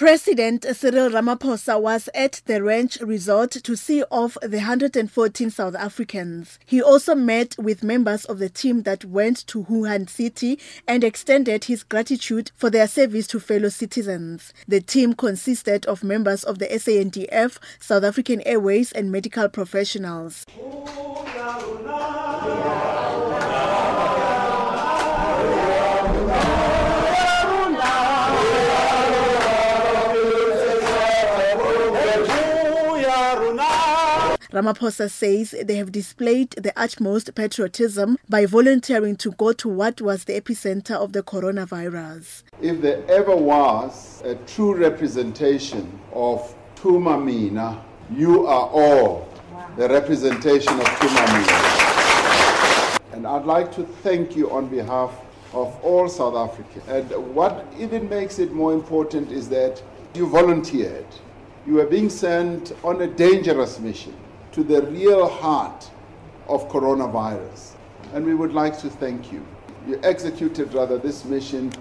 President Cyril Ramaphosa was at the ranch resort to see off the 114 South Africans. He also met with members of the team that went to Wuhan City and extended his gratitude for their service to fellow citizens. The team consisted of members of the SANDF, South African Airways, and medical professionals. Ramaphosa says they have displayed the utmost patriotism by volunteering to go to what was the epicenter of the coronavirus. If there ever was a true representation of Thuma Mina, you are all the representation of Thuma Mina. And I'd like to thank you on behalf of all South Africans. And what even makes it more important is that you volunteered. You were being sent on a dangerous mission to the real heart of coronavirus. And we would like to thank you. You executed rather this mission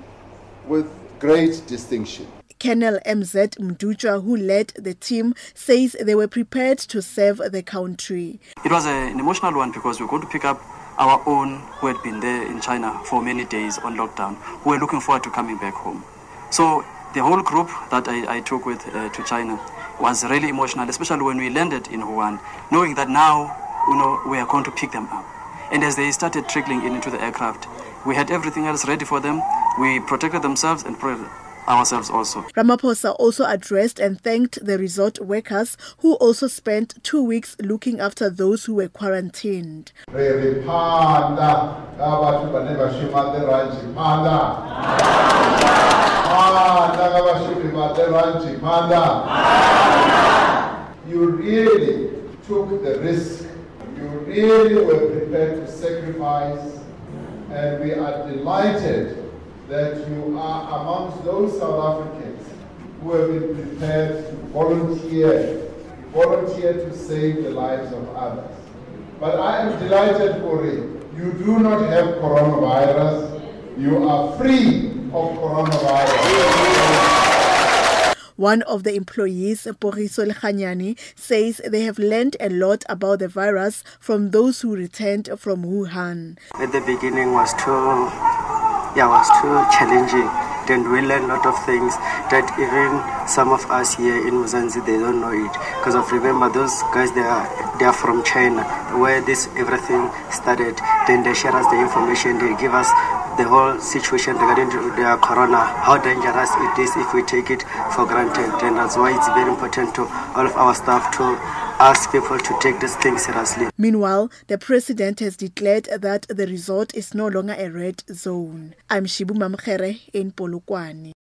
with great distinction. Colonel MZ Mduja, who led the team, says they were prepared to serve the country. It was a, an emotional one because we we're going to pick up our own who had been there in China for many days on lockdown, who were looking forward to coming back home. So the whole group that I, I took with uh, to China was really emotional, especially when we landed in Wuhan, knowing that now you know, we are going to pick them up. And as they started trickling in into the aircraft, we had everything else ready for them. We protected themselves and ourselves also. Ramaphosa also addressed and thanked the resort workers who also spent two weeks looking after those who were quarantined. You really took the risk. You really were prepared to sacrifice. And we are delighted that you are amongst those South Africans who have been prepared to volunteer, volunteer to save the lives of others. But I am delighted, Uri, you do not have coronavirus. You are free of coronavirus. One of the employees, Poriso Lechanyani, says they have learned a lot about the virus from those who returned from Wuhan. At the beginning was too, yeah, it was too challenging. Then we learned a lot of things that even some of us here in Mzansi, they don't know it. Because of remember, those guys, they are, they are from China, where this everything started. Then they share us the information, they give us the whole situation regarding the corona, how dangerous it is if we take it for granted. And that's why it's very important to all of our staff to ask people to take this thing seriously. Meanwhile, the president has declared that the resort is no longer a red zone. I'm Shibu Mamkhere in Polokwane.